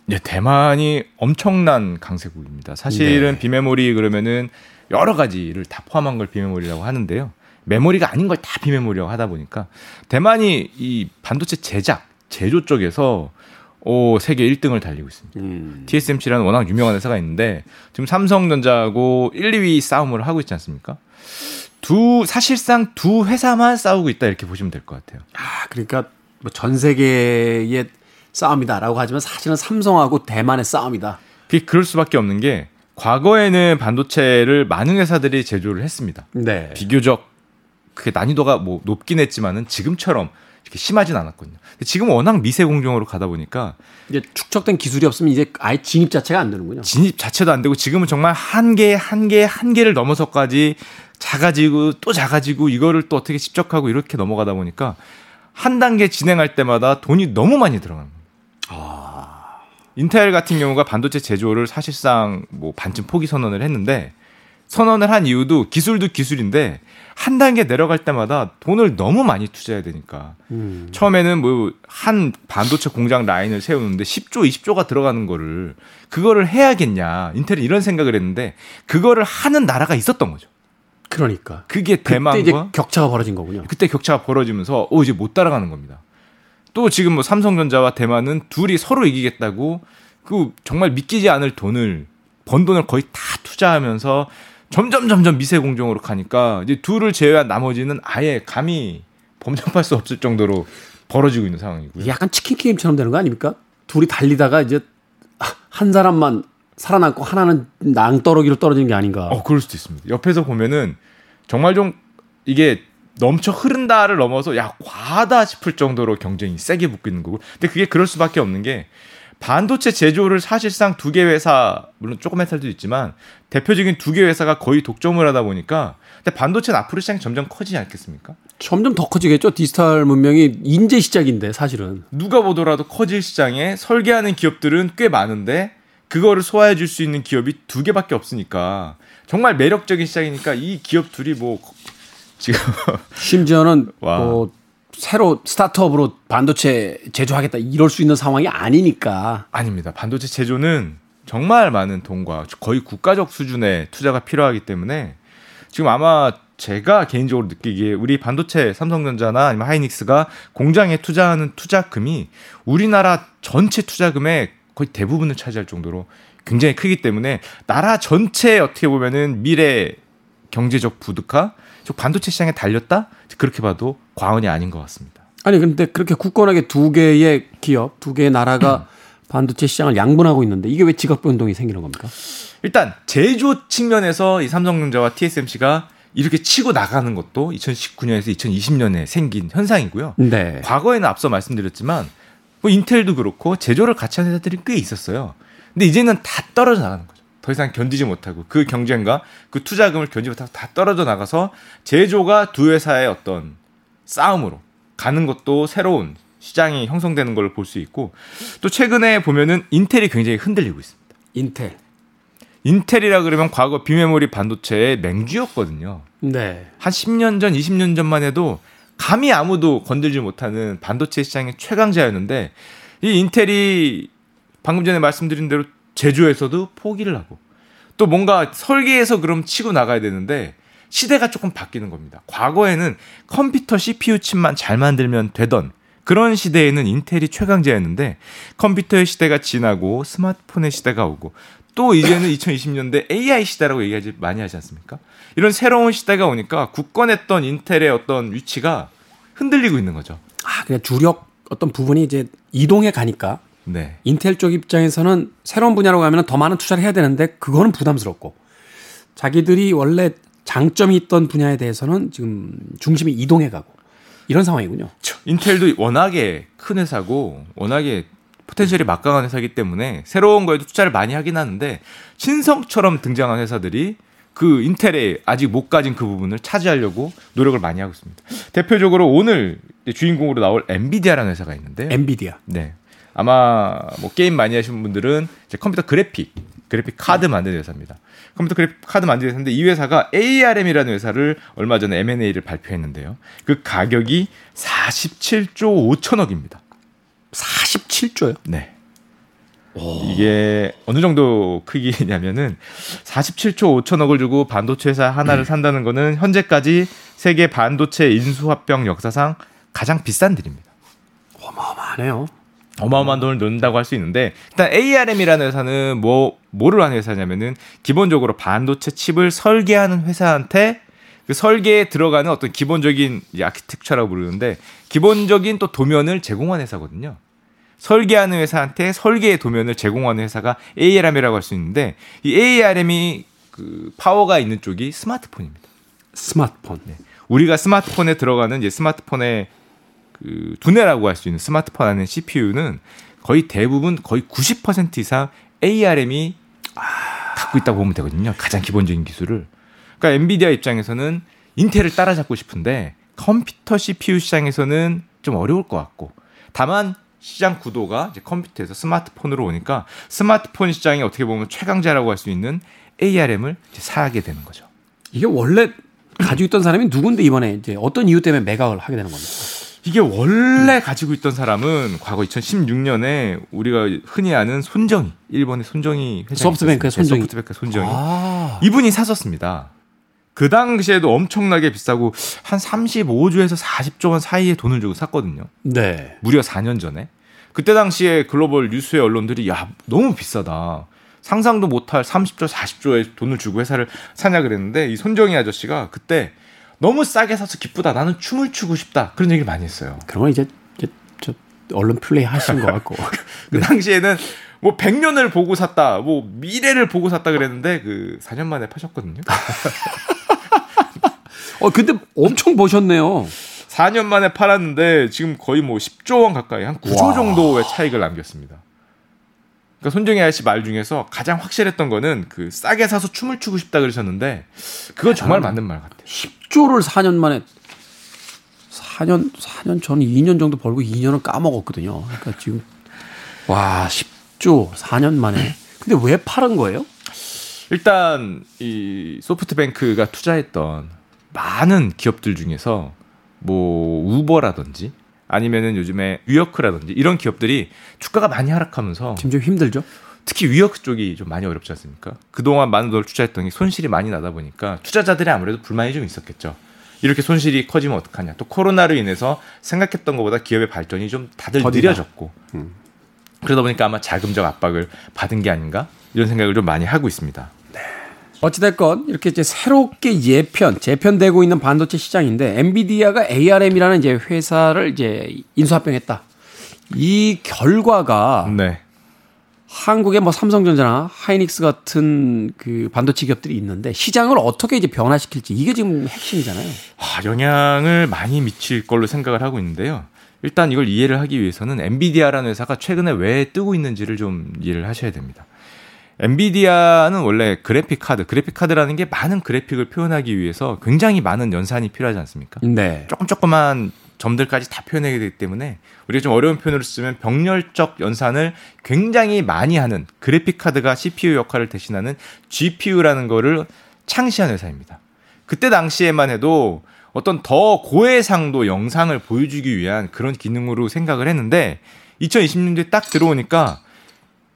우리- 예, 대만이 엄청난 강세국입니다. 사실은 네. 비메모리 그러면은 여러 가지를 다 포함한 걸 비메모리라고 하는데요. 메모리가 아닌 걸 다 비메모리라고 하다 보니까 대만이 이 반도체 제작, 제조 쪽에서 오, 세계 1등을 달리고 있습니다. 음. TSMC라는 워낙 유명한 회사가 있는데 지금 삼성전자하고 1, 2위 싸움을 하고 있지 않습니까? 두 사실상 두 회사만 싸우고 있다 이렇게 보시면 될 것 같아요. 아, 그러니까 뭐 전 세계의 싸움이다라고 하지만 사실은 삼성하고 대만의 싸움이다. 그게 그럴 수밖에 없는 게 과거에는 반도체를 많은 회사들이 제조를 했습니다. 네. 비교적 그게 난이도가 뭐 높긴 했지만은 지금처럼 이렇게 심하진 않았거든요. 근데 지금 워낙 미세 공정으로 가다 보니까 이제 축적된 기술이 없으면 이제 아예 진입 자체가 안 되는군요. 진입 자체도 안 되고 지금은 정말 한 개, 한 개, 한 개를 넘어서까지 작아지고 또 작아지고 이거를 또 어떻게 집적하고 이렇게 넘어가다 보니까 한 단계 진행할 때마다 돈이 너무 많이 들어가는 거예요. 인텔 같은 경우가 반도체 제조를 사실상 뭐 반쯤 포기 선언을 했는데 선언을 한 이유도 기술도 기술인데 한 단계 내려갈 때마다 돈을 너무 많이 투자해야 되니까 음. 처음에는 뭐 한 반도체 공장 라인을 세우는데 10조, 20조가 들어가는 거를 그거를 해야겠냐. 인텔은 이런 생각을 했는데 그거를 하는 나라가 있었던 거죠. 그러니까. 그게 그때 이제 대만과 격차가 벌어진 거군요. 그때 격차가 벌어지면서 어 이제 못 따라가는 겁니다. 또 지금 뭐 삼성전자와 대만은 둘이 서로 이기겠다고 그 정말 믿기지 않을 돈을 번 돈을 거의 다 투자하면서 점점 점점 미세 공정으로 가니까 이제 둘을 제외한 나머지는 아예 감히 범접할 수 없을 정도로 벌어지고 있는 상황이고요. 약간 치킨 게임처럼 되는 거 아닙니까? 둘이 달리다가 이제 한 사람만 살아남고 하나는 낭떠러기로 떨어지는 게 아닌가. 어, 그럴 수도 있습니다. 옆에서 보면은 정말 좀 이게 넘쳐 흐른다를 넘어서 야 과하다 싶을 정도로 경쟁이 세게 붙고 있는 거고. 근데 그게 그럴 수밖에 없는 게 반도체 제조를 사실상 두 개 회사 물론 조금 회사도 있지만 대표적인 두 개 회사가 거의 독점을 하다 보니까 근데 반도체는 앞으로 시장이 점점 커지지 않겠습니까? 점점 더 커지겠죠. 디지털 문명이 인제 시작인데 사실은. 누가 보더라도 커질 시장에 설계하는 기업들은 꽤 많은데 그거를 소화해 줄 수 있는 기업이 두 개밖에 없으니까 정말 매력적인 시장이니까 이 기업 둘이 뭐 지금 심지어는 와. 뭐 새로 스타트업으로 반도체 제조하겠다 이럴 수 있는 상황이 아니니까. 아닙니다. 반도체 제조는 정말 많은 돈과 거의 국가적 수준의 투자가 필요하기 때문에 지금 아마 제가 개인적으로 느끼기에 우리 반도체 삼성전자나 아니면 하이닉스가 공장에 투자하는 투자금이 우리나라 전체 투자금의 거의 대부분을 차지할 정도로 굉장히 크기 때문에 나라 전체에 어떻게 보면은 미래 경제적 부득화, 즉 반도체 시장에 달렸다 그렇게 봐도 과언이 아닌 것 같습니다. 아니 근데 그렇게 굳건하게 두 개의 기업, 두 개의 나라가 반도체 시장을 양분하고 있는데 이게 왜 지각 변동이 생기는 겁니까? 일단 제조 측면에서 이 삼성전자와 TSMC가 이렇게 치고 나가는 것도 2019년에서 2020년에 생긴 현상이고요. 네. 과거에는 앞서 말씀드렸지만 뭐 인텔도 그렇고 제조를 같이 하는 회사들이 꽤 있었어요. 근데 이제는 다 떨어져 나가는 거죠. 더 이상 견디지 못하고 그 경쟁과 그 투자금을 견디지 못하고 다 떨어져 나가서 제조가 두 회사의 어떤 싸움으로 가는 것도 새로운 시장이 형성되는 걸 볼 수 있고 또 최근에 보면은 인텔이 굉장히 흔들리고 있습니다. 인텔. 인텔이라 그러면 과거 비메모리 반도체의 맹주였거든요. 네. 한 10년 전, 20년 전만 해도 감히 아무도 건들지 못하는 반도체 시장의 최강자였는데 이 인텔이 방금 전에 말씀드린 대로 제조에서도 포기를 하고 또 뭔가 설계에서 그럼 치고 나가야 되는데 시대가 조금 바뀌는 겁니다. 과거에는 컴퓨터 CPU 칩만 잘 만들면 되던 그런 시대에는 인텔이 최강자였는데 컴퓨터의 시대가 지나고 스마트폰의 시대가 오고 또 이제는 2020년대 AI 시대라고 얘기하지 많이 하지 않습니까? 이런 새로운 시대가 오니까 굳건했던 인텔의 어떤 위치가 흔들리고 있는 거죠. 아, 그냥 주력 어떤 부분이 이제 이동해 가니까 네. 인텔 쪽 입장에서는 새로운 분야로 가면 더 많은 투자를 해야 되는데 그거는 부담스럽고 자기들이 원래 장점이 있던 분야에 대해서는 지금 중심이 이동해 가고 이런 상황이군요. 인텔도 워낙에 큰 회사고 워낙에 포텐셜이 막강한 회사이기 때문에 새로운 거에도 투자를 많이 하긴 하는데 신성처럼 등장한 회사들이 그 인텔에 아직 못 가진 그 부분을 차지하려고 노력을 많이 하고 있습니다. 대표적으로 오늘 주인공으로 나올 엔비디아라는 회사가 있는데 엔비디아. 네. 아마 뭐 게임 많이 하시는 분들은 이제 컴퓨터 그래픽, 그래픽 카드 만드는 회사입니다. 컴퓨터 그래픽 카드 만드는 회사인데 이 회사가 ARM이라는 회사를 얼마 전에 M&A를 발표했는데요. 그 가격이 47조 5천억입니다. 47조요. 네. 이게 어느 정도 크기냐면은 47조 5천억을 주고 반도체 회사 하나를 산다는 거는 현재까지 세계 반도체 인수합병 역사상 가장 비싼 딜입니다. 어마어마하네요. 어마어마한 돈을 넣는다고 할 수 있는데 일단 ARM이라는 회사는 뭐 뭐를 하는 회사냐면은 기본적으로 반도체 칩을 설계하는 회사한테 그 설계에 들어가는 어떤 기본적인 이 아키텍처라고 부르는데 기본적인 또 도면을 제공하는 회사거든요. 설계하는 회사한테 설계의 도면을 제공하는 회사가 ARM이라고 할 수 있는데 이 ARM이 그 파워가 있는 쪽이 스마트폰입니다. 스마트폰. 네. 우리가 스마트폰에 들어가는 이제 스마트폰의 그 두뇌라고 할 수 있는 스마트폰 안에 CPU는 거의 대부분 거의 90% 이상 ARM이 갖고 있다고 보면 되거든요. 가장 기본적인 기술을. 그러니까 엔비디아 입장에서는 인텔을 따라잡고 싶은데 컴퓨터 CPU 시장에서는 좀 어려울 것 같고 다만 시장 구도가 이제 컴퓨터에서 스마트폰으로 오니까 스마트폰 시장이 어떻게 보면 최강자라고 할 수 있는 ARM을 사게 되는 거죠. 이게 원래 가지고 있던 사람이 누군데 이번에 이제 어떤 이유 때문에 매각을 하게 되는 겁니까? 이게 원래 가지고 있던 사람은 과거 2016년에 우리가 흔히 아는 손정희, 일본의 손정희 회장 소프트뱅크의 손정희. 소프트뱅크 손정희. 아, 이분이 사셨습니다. 그 당시에도 엄청나게 비싸고 한 35조에서 40조 원 사이에 돈을 주고 샀거든요. 네. 무려 4년 전에. 그때 당시에 글로벌 뉴스의 언론들이 야, 너무 비싸다. 상상도 못할 30조, 40조의 돈을 주고 회사를 사냐 그랬는데 이 손정희 아저씨가 그때 너무 싸게 사서 기쁘다. 나는 춤을 추고 싶다. 그런 얘기를 많이 했어요. 그런 건 이제, 저 언론 플레이 하신 것 같고. 그 당시에는 뭐 100년을 보고 샀다. 뭐 미래를 보고 샀다 그랬는데 그 4년 만에 파셨거든요. 어, 근데 엄청 버셨네요. 4년 만에 팔았는데 지금 거의 뭐 10조 원 가까이 한 9조 와. 정도의 차익을 남겼습니다. 그러니까 손정희 아저씨 말 중에서 가장 확실했던 거는 그 싸게 사서 춤을 추고 싶다 그러셨는데 그건 정말 맞는 말 같아요. 10조를 4년 만에 4년 4년 전 2년 정도 벌고 2년을 까먹었거든요. 그러니까 지금 와, 10조 4년 만에. 근데 왜 팔은 거예요? 일단 이 소프트뱅크가 투자했던 많은 기업들 중에서 뭐 우버라든지 아니면은 요즘에 위어크라든지 이런 기업들이 주가가 많이 하락하면서 지금 좀 힘들죠? 특히 위어크 쪽이 좀 많이 어렵지 않습니까? 그동안 많은 돈을 투자했더니 손실이 많이 나다 보니까 투자자들이 아무래도 불만이 좀 있었겠죠. 이렇게 손실이 커지면 어떡하냐. 또 코로나로 인해서 생각했던 것보다 기업의 발전이 좀 다들 더디다. 느려졌고. 그러다 보니까 아마 자금적 압박을 받은 게 아닌가? 이런 생각을 좀 많이 하고 있습니다. 어찌됐건 이렇게 이제 새롭게 예편, 재편되고 있는 반도체 시장인데 엔비디아가 ARM이라는 이제 회사를 이제 인수합병했다. 이 결과가 네. 한국의 뭐 삼성전자나 하이닉스 같은 그 반도체 기업들이 있는데 시장을 어떻게 이제 변화시킬지 이게 지금 핵심이잖아요. 아, 영향을 많이 미칠 걸로 생각을 하고 있는데요. 일단 이걸 이해를 하기 위해서는 엔비디아라는 회사가 최근에 왜 뜨고 있는지를 좀 이해를 하셔야 됩니다. 엔비디아는 원래 그래픽 카드, 그래픽 카드라는 게 많은 그래픽을 표현하기 위해서 굉장히 많은 연산이 필요하지 않습니까? 네. 조금 조그만 점들까지 다 표현하게 되기 때문에 우리가 좀 어려운 표현으로 쓰면 병렬적 연산을 굉장히 많이 하는 그래픽 카드가 CPU 역할을 대신하는 GPU라는 거를 창시한 회사입니다. 그때 당시에만 해도 어떤 더 고해상도 영상을 보여주기 위한 그런 기능으로 생각을 했는데 2020년대에 딱 들어오니까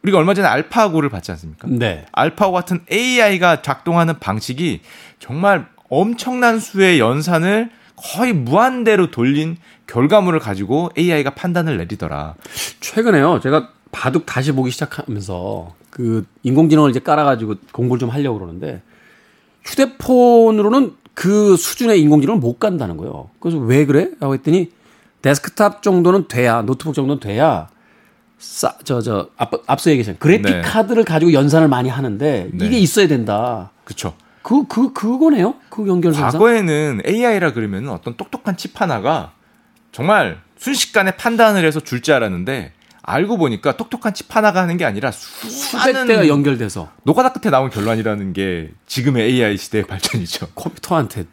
우리가 얼마 전에 알파고를 봤지 않습니까? 네. 알파고 같은 AI가 작동하는 방식이 정말 엄청난 수의 연산을 거의 무한대로 돌린 결과물을 가지고 AI가 판단을 내리더라. 최근에요. 제가 바둑 다시 보기 시작하면서 그 인공지능을 이제 깔아가지고 공부를 좀 하려고 그러는데 휴대폰으로는 그 수준의 인공지능을 못 간다는 거예요. 그래서 왜 그래? 라고 했더니 데스크탑 정도는 돼야 노트북 정도는 돼야 싸, 저, 저, 앞, 앞서 얘기했잖아요. 그래픽 네. 카드를 가지고 연산을 많이 하는데 네. 이게 있어야 된다. 그쵸. 그, 그, 그거네요? 그 연결선상. 과거에는 AI라 그러면 어떤 똑똑한 칩 하나가 정말 순식간에 판단을 해서 줄 줄 알았는데 알고 보니까 똑똑한 칩 하나가 하는 게 아니라 수백 대가 연결돼서 노가다 끝에 나온 결론이라는 게 지금의 AI 시대의 발전이죠. 컴퓨터한테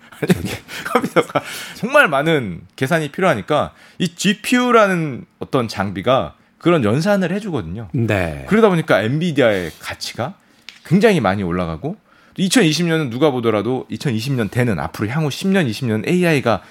컴퓨터가 정말 많은 계산이 필요하니까 이 GPU라는 어떤 장비가 그런 연산을 해주거든요. 네. 그러다 보니까 엔비디아의 가치가 굉장히 많이 올라가고 2020년은 누가 보더라도 2020년 되는 앞으로 향후 10년, 20년 AI가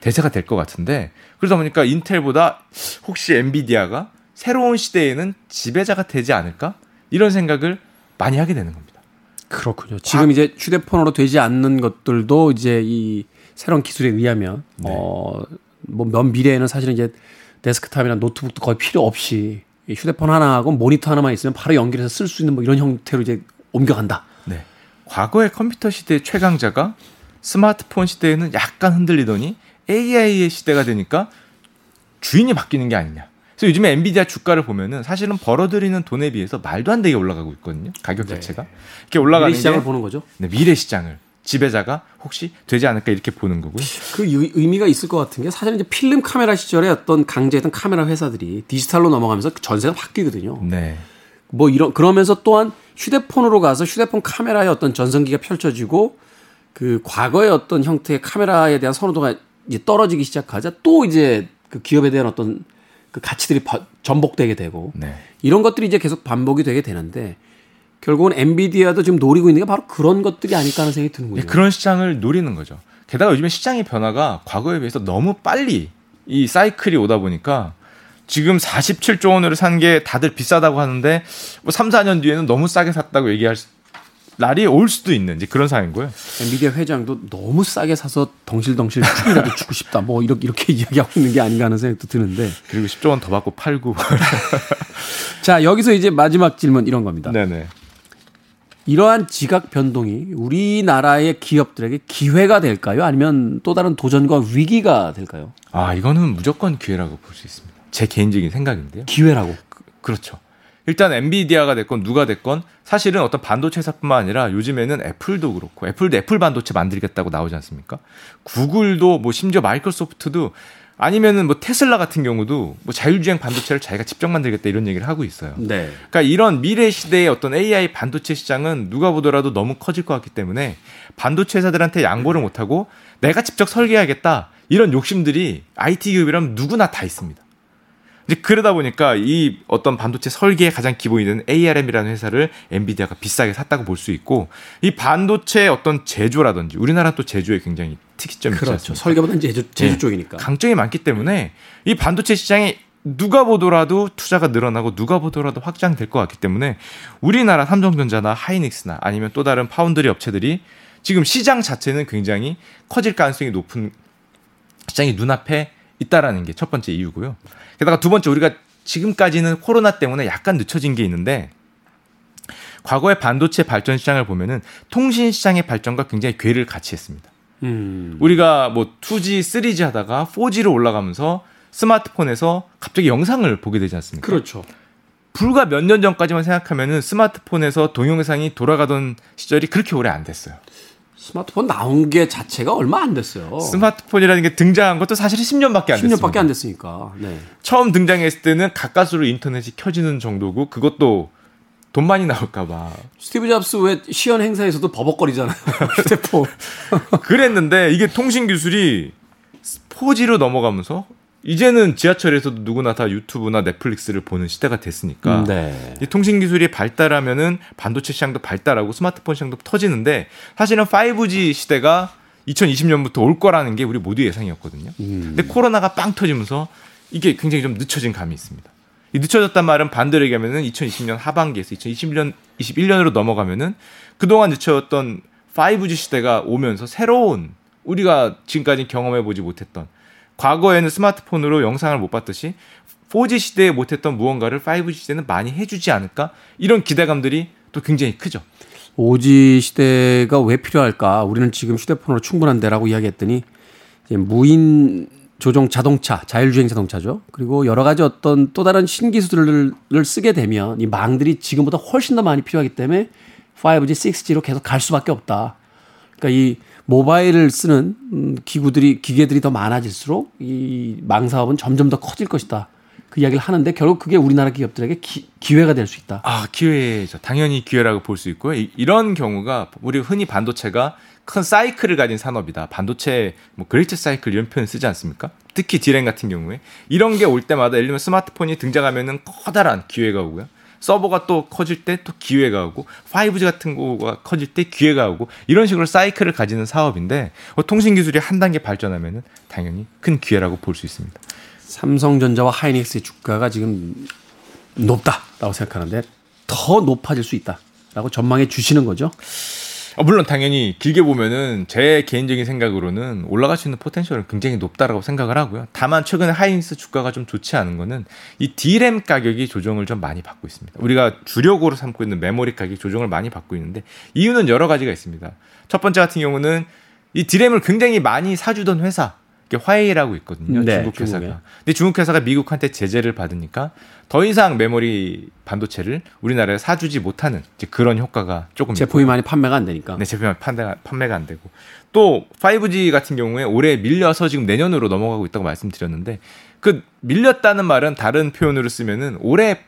대세가 될 것 같은데 그러다 보니까 인텔보다 혹시 엔비디아가 새로운 시대에는 지배자가 되지 않을까 이런 생각을 많이 하게 되는 겁니다. 그렇군요. 지금 이제 휴대폰으로 되지 않는 것들도 이제 이 새로운 기술에 의하면 네. 어 뭐 먼 미래에는 사실은 이제 데스크탑이나 노트북도 거의 필요 없이 이 휴대폰 하나하고 모니터 하나만 있으면 바로 연결해서 쓸 수 있는 뭐 이런 형태로 이제 옮겨간다. 네. 과거의 컴퓨터 시대의 최강자가 스마트폰 시대에는 약간 흔들리더니 AI의 시대가 되니까 주인이 바뀌는 게 아니냐. 그래서 요즘에 엔비디아 주가를 보면은 사실은 벌어들이는 돈에 비해서 말도 안 되게 올라가고 있거든요. 가격 자체가. 이렇게 올라가는 미래 시장을 게 보는 거죠. 네, 미래 시장을 지배자가 혹시 되지 않을까 이렇게 보는 거고요. 그 의- 의미가 있을 것 같은 게 사실은 이제 필름 카메라 시절에 어떤 강제했던 카메라 회사들이 디지털로 넘어가면서 그 전세가 바뀌거든요. 네. 뭐 이런 그러면서 또한 휴대폰으로 가서 휴대폰 카메라의 어떤 전성기가 펼쳐지고 그 과거의 어떤 형태의 카메라에 대한 선호도가 이제 떨어지기 시작하자 또 이제 그 기업에 대한 어떤 그 가치들이 바- 전복되게 되고 네. 이런 것들이 이제 계속 반복이 되게 되는데 결국은 엔비디아도 지금 노리고 있는 게 바로 그런 것들이 아닐까 하는 생각이 드는군요. 네, 그런 시장을 노리는 거죠. 게다가 요즘에 시장의 변화가 과거에 비해서 너무 빨리 이 사이클이 오다 보니까 지금 47조 원으로 산 게 다들 비싸다고 하는데 뭐 3, 4년 뒤에는 너무 싸게 샀다고 얘기할 수- 날이 올 수도 있는 이제 그런 상황인 거예요. 엔비디아 회장도 너무 싸게 사서 덩실덩실 죽이라도 주고 싶다. 뭐 이렇게 이렇게 이야기하고 있는 게 아닌가 하는 생각도 드는데. 그리고 10조 원 더 받고 팔고. 자, 여기서 이제 마지막 질문 이런 겁니다. 네네. 이러한 지각 변동이 우리나라의 기업들에게 기회가 될까요? 아니면 또 다른 도전과 위기가 될까요? 아 이거는 무조건 기회라고 볼 수 있습니다. 제 개인적인 생각인데요. 기회라고. 그렇죠. 일단 엔비디아가 됐건 누가 됐건 사실은 어떤 반도체 회사뿐만 아니라 요즘에는 애플도 그렇고 애플도 애플 반도체 만들겠다고 나오지 않습니까? 구글도 뭐 심지어 마이크로소프트도 아니면은 뭐 테슬라 같은 경우도 뭐 자율주행 반도체를 자기가 직접 만들겠다 이런 얘기를 하고 있어요. 네. 그러니까 이런 미래 시대의 어떤 AI 반도체 시장은 누가 보더라도 너무 커질 것 같기 때문에 반도체 회사들한테 양보를 못 하고 내가 직접 설계하겠다 이런 욕심들이 IT 기업이라면 누구나 다 있습니다. 이제 그러다 보니까 이 어떤 반도체 설계의 가장 기본이 되는 ARM이라는 회사를 엔비디아가 비싸게 샀다고 볼 수 있고 이 반도체 어떤 제조라든지 우리나라 또 제조에 굉장히 특이점이 있지 그렇죠. 않습니까? 설계보다는 제조, 제조 네. 쪽이니까. 강점이 많기 때문에 이 반도체 시장이 누가 보더라도 투자가 늘어나고 누가 보더라도 확장될 것 같기 때문에 우리나라 삼성전자나 하이닉스나 아니면 또 다른 파운드리 업체들이 지금 시장 자체는 굉장히 커질 가능성이 높은 시장이 눈앞에 있다라는 게 첫 번째 이유고요. 게다가 두 번째 우리가 지금까지는 코로나 때문에 약간 늦춰진 게 있는데 과거의 반도체 발전 시장을 보면은 통신 시장의 발전과 굉장히 궤를 같이 했습니다. 음. 우리가 뭐 2G, 3G 하다가 4G로 올라가면서 스마트폰에서 갑자기 영상을 보게 되지 않습니까? 그렇죠. 불과 몇 년 전까지만 생각하면은 스마트폰에서 동영상이 돌아가던 시절이 그렇게 오래 안 됐어요. 스마트폰 나온 게 자체가 얼마 안 됐어요. 스마트폰이라는 게 등장한 것도 사실 10년밖에 안 됐어요. 10년밖에 안 됐으니까. 네. 처음 등장했을 때는 가까스로 인터넷이 켜지는 정도고 그것도 돈 많이 나올까봐 스티브 잡스 왜 시연 행사에서도 버벅거리잖아요. 휴대폰. 그랬는데 이게 통신 기술이 4G로 넘어가면서 이제는 지하철에서도 누구나 다 유튜브나 넷플릭스를 보는 시대가 됐으니까 네. 이 통신 기술이 발달하면은 반도체 시장도 발달하고 스마트폰 시장도 터지는데 사실은 5G 시대가 2020년부터 올 거라는 게 우리 모두 예상이었거든요. 음. 근데 코로나가 빵 터지면서 이게 굉장히 좀 늦춰진 감이 있습니다. 이 늦춰졌단 말은 반대로 얘기하면은 2020년 하반기에서 2021년 21년으로 넘어가면은 그동안 늦춰졌던 5G 시대가 오면서 새로운 우리가 지금까지 경험해 보지 못했던 과거에는 스마트폰으로 영상을 못 봤듯이 4G 시대에 못했던 무언가를 5G 시대는 많이 해주지 않을까 이런 기대감들이 또 굉장히 크죠. 5G 시대가 왜 필요할까? 우리는 지금 휴대폰으로 충분한데라고 이야기했더니 무인 조종 자동차, 자율주행 자동차죠. 그리고 여러 가지 어떤 또 다른 신기술들을 쓰게 되면 이 망들이 지금보다 훨씬 더 많이 필요하기 때문에 5G, 6G로 계속 갈 수밖에 없다. 그러니까 이 모바일을 쓰는 음, 기구들이 기계들이 더 많아질수록 이 망 사업은 점점 더 커질 것이다. 그 이야기를 하는데 결국 그게 우리나라 기업들에게 기, 기회가 될 수 있다. 아 기회죠. 당연히 기회라고 볼 수 있고요. 이, 이런 경우가 우리 흔히 반도체가 큰 사이클을 가진 산업이다. 반도체 뭐 great cycle 이런 표현 쓰지 않습니까? 특히 디램 같은 경우에 이런 게 올 때마다 예를 들면 스마트폰이 등장하면은 커다란 기회가 오고요. 서버가 또 커질 때 또 기회가 오고 5G 같은 거가 커질 때 기회가 오고 이런 식으로 사이클을 가지는 사업인데 어, 통신 기술이 한 단계 발전하면은 당연히 큰 기회라고 볼 수 있습니다. 삼성전자와 하이닉스의 주가가 지금 높다라고 생각하는데 더 높아질 수 있다라고 전망해 주시는 거죠. 어, 물론 당연히 길게 보면은 제 개인적인 생각으로는 올라갈 수 있는 포텐셜은 굉장히 높다라고 생각을 하고요. 다만 최근에 하이닉스 주가가 좀 좋지 않은 거는 이 D램 가격이 조정을 좀 많이 받고 있습니다. 우리가 주력으로 삼고 있는 메모리 가격이 조정을 많이 받고 있는데 이유는 여러 가지가 있습니다. 첫 번째 같은 경우는 이 D램을 굉장히 많이 사주던 회사 화웨이라고 있거든요. 네, 중국 회사가. 중국에. 근데 중국 회사가 미국한테 제재를 받으니까 더 이상 메모리 반도체를 우리나라에 사주지 못하는 그런 효과가 조금 제품이 많이 판매가 안 되니까. 네, 제품이 판매가, 판매가 안 되고. 또 5G 같은 경우에 올해 밀려서 지금 내년으로 넘어가고 있다고 말씀드렸는데 그 밀렸다는 말은 다른 표현으로 쓰면은 올해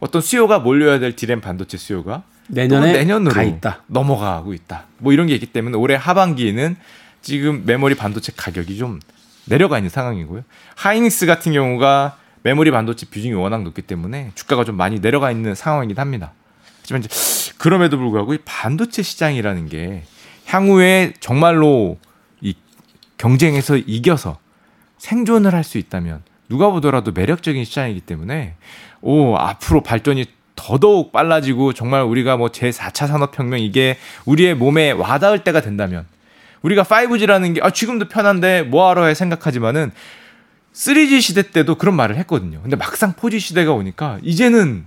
어떤 수요가 몰려야 될 디램 반도체 수요가 내년에 또 내년으로 가 있다. 넘어가고 있다. 뭐 이런 게 있기 때문에 올해 하반기에는 지금 메모리 반도체 가격이 좀 내려가 있는 상황이고요. 하이닉스 같은 경우가 메모리 반도체 비중이 워낙 높기 때문에 주가가 좀 많이 내려가 있는 상황이긴 합니다. 하지만 이제 그럼에도 불구하고 이 반도체 시장이라는 게 향후에 정말로 이 경쟁에서 이겨서 생존을 할 수 있다면 누가 보더라도 매력적인 시장이기 때문에 오 앞으로 발전이 더더욱 빨라지고 정말 우리가 뭐 제4차 산업혁명 이게 우리의 몸에 와닿을 때가 된다면 우리가 5G라는 게 아, 지금도 편한데 뭐하러 해 생각하지만은 3G 시대 때도 그런 말을 했거든요. 근데 막상 4G 시대가 오니까 이제는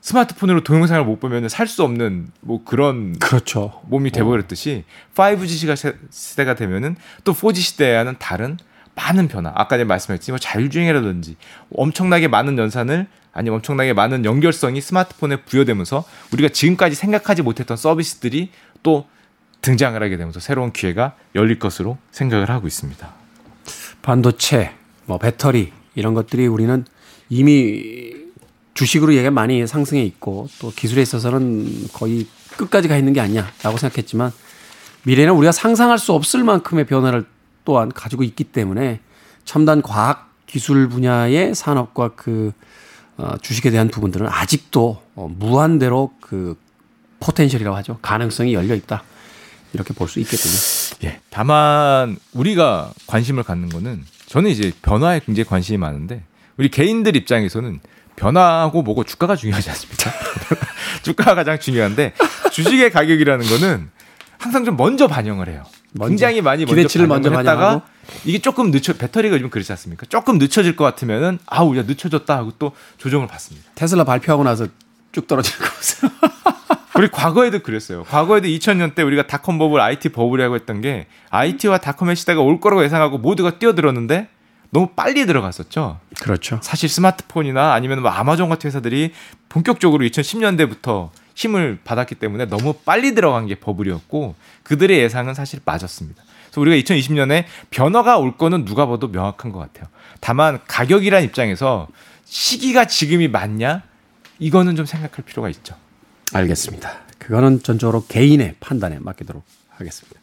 스마트폰으로 동영상을 못 보면 살 수 없는 뭐 그런 그렇죠. 몸이 돼버렸듯이 5G 시 시대가 되면은 또 4G 시대와는 다른 많은 변화. 아까 제가 말씀했지만 뭐 자율주행이라든지 엄청나게 많은 연산을 아니면 엄청나게 많은 연결성이 스마트폰에 부여되면서 우리가 지금까지 생각하지 못했던 서비스들이 또 등장을 하게 되면서 새로운 기회가 열릴 것으로 생각을 하고 있습니다. 반도체, 뭐 배터리 이런 것들이 우리는 이미 주식으로 얘가 많이 상승해 있고 또 기술에 있어서는 거의 끝까지 가 있는 게 아니냐라고 생각했지만 미래는 우리가 상상할 수 없을 만큼의 변화를 또한 가지고 있기 때문에 첨단 과학 기술 분야의 산업과 그 어, 주식에 대한 부분들은 아직도 어, 무한대로 그 포텐셜이라고 하죠. 가능성이 열려 있다. 이렇게 볼 수 있겠군요. 예. 다만 우리가 관심을 갖는 거는 저는 이제 변화에 굉장히 관심이 많은데 우리 개인들 입장에서는 변화하고 뭐고 주가가 중요하지 않습니까? 주가가 가장 중요한데 주식의 가격이라는 거는 항상 좀 먼저 반영을 해요. 먼저. 굉장히 많이 먼저 기대치를 반영을 먼저 했다가. 이게 조금 늦춰 배터리가 요즘 그렇지 않습니까? 조금 늦춰질 것 같으면은 아우 야 늦춰졌다 하고 또 조정을 받습니다. 테슬라 발표하고 나서 쭉 떨어지는 거 보세요. 우리 과거에도 그랬어요. 과거에도 2000년 때 우리가 닷컴 버블, IT 버블이라고 했던 게 IT와 닷컴의 시대가 올 거라고 예상하고 모두가 뛰어들었는데 너무 빨리 들어갔었죠. 그렇죠. 사실 스마트폰이나 아니면 뭐 아마존 같은 회사들이 본격적으로 2010년대부터 힘을 받았기 때문에 너무 빨리 들어간 게 버블이었고 그들의 예상은 사실 맞았습니다. 그래서 우리가 2020년에 변화가 올 거는 누가 봐도 명확한 것 같아요. 다만 가격이란 입장에서 시기가 지금이 맞냐? 이거는 좀 생각할 필요가 있죠. 알겠습니다. 그거는 전적으로 개인의 판단에 맡기도록 하겠습니다.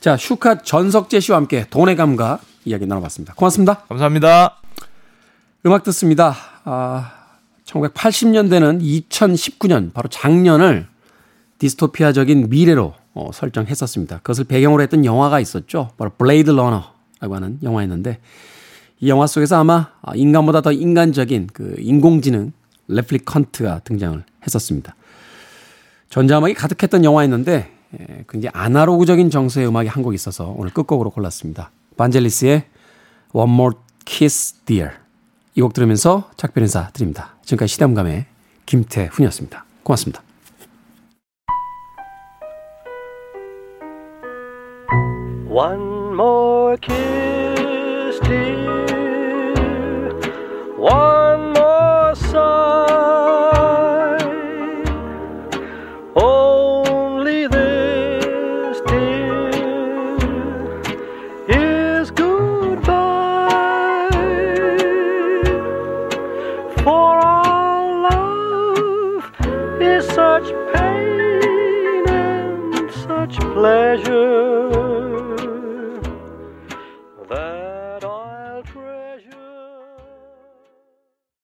자, 슈카 전석재 씨와 함께 돈의 감각 이야기 나눠봤습니다. 고맙습니다. 감사합니다. 음악 듣습니다. 아, 1980년대는 2019년, 바로 작년을 디스토피아적인 미래로 어, 설정했었습니다. 그것을 배경으로 했던 영화가 있었죠. 바로 블레이드 러너라고 하는 영화였는데 이 영화 속에서 아마 인간보다 더 인간적인 그 인공지능 replicant가 등장을 했었습니다. 전자음악이 가득했던 영화였는데 예, 굉장히 아날로그적인 정서의 음악이 한 곡 있어서 오늘 끝곡으로 골랐습니다. 반젤리스의 One More Kiss Dear 이 곡 들으면서 작별 인사 드립니다. 지금까지 시대음감의 김태훈이었습니다. 고맙습니다. One more kiss, dear. One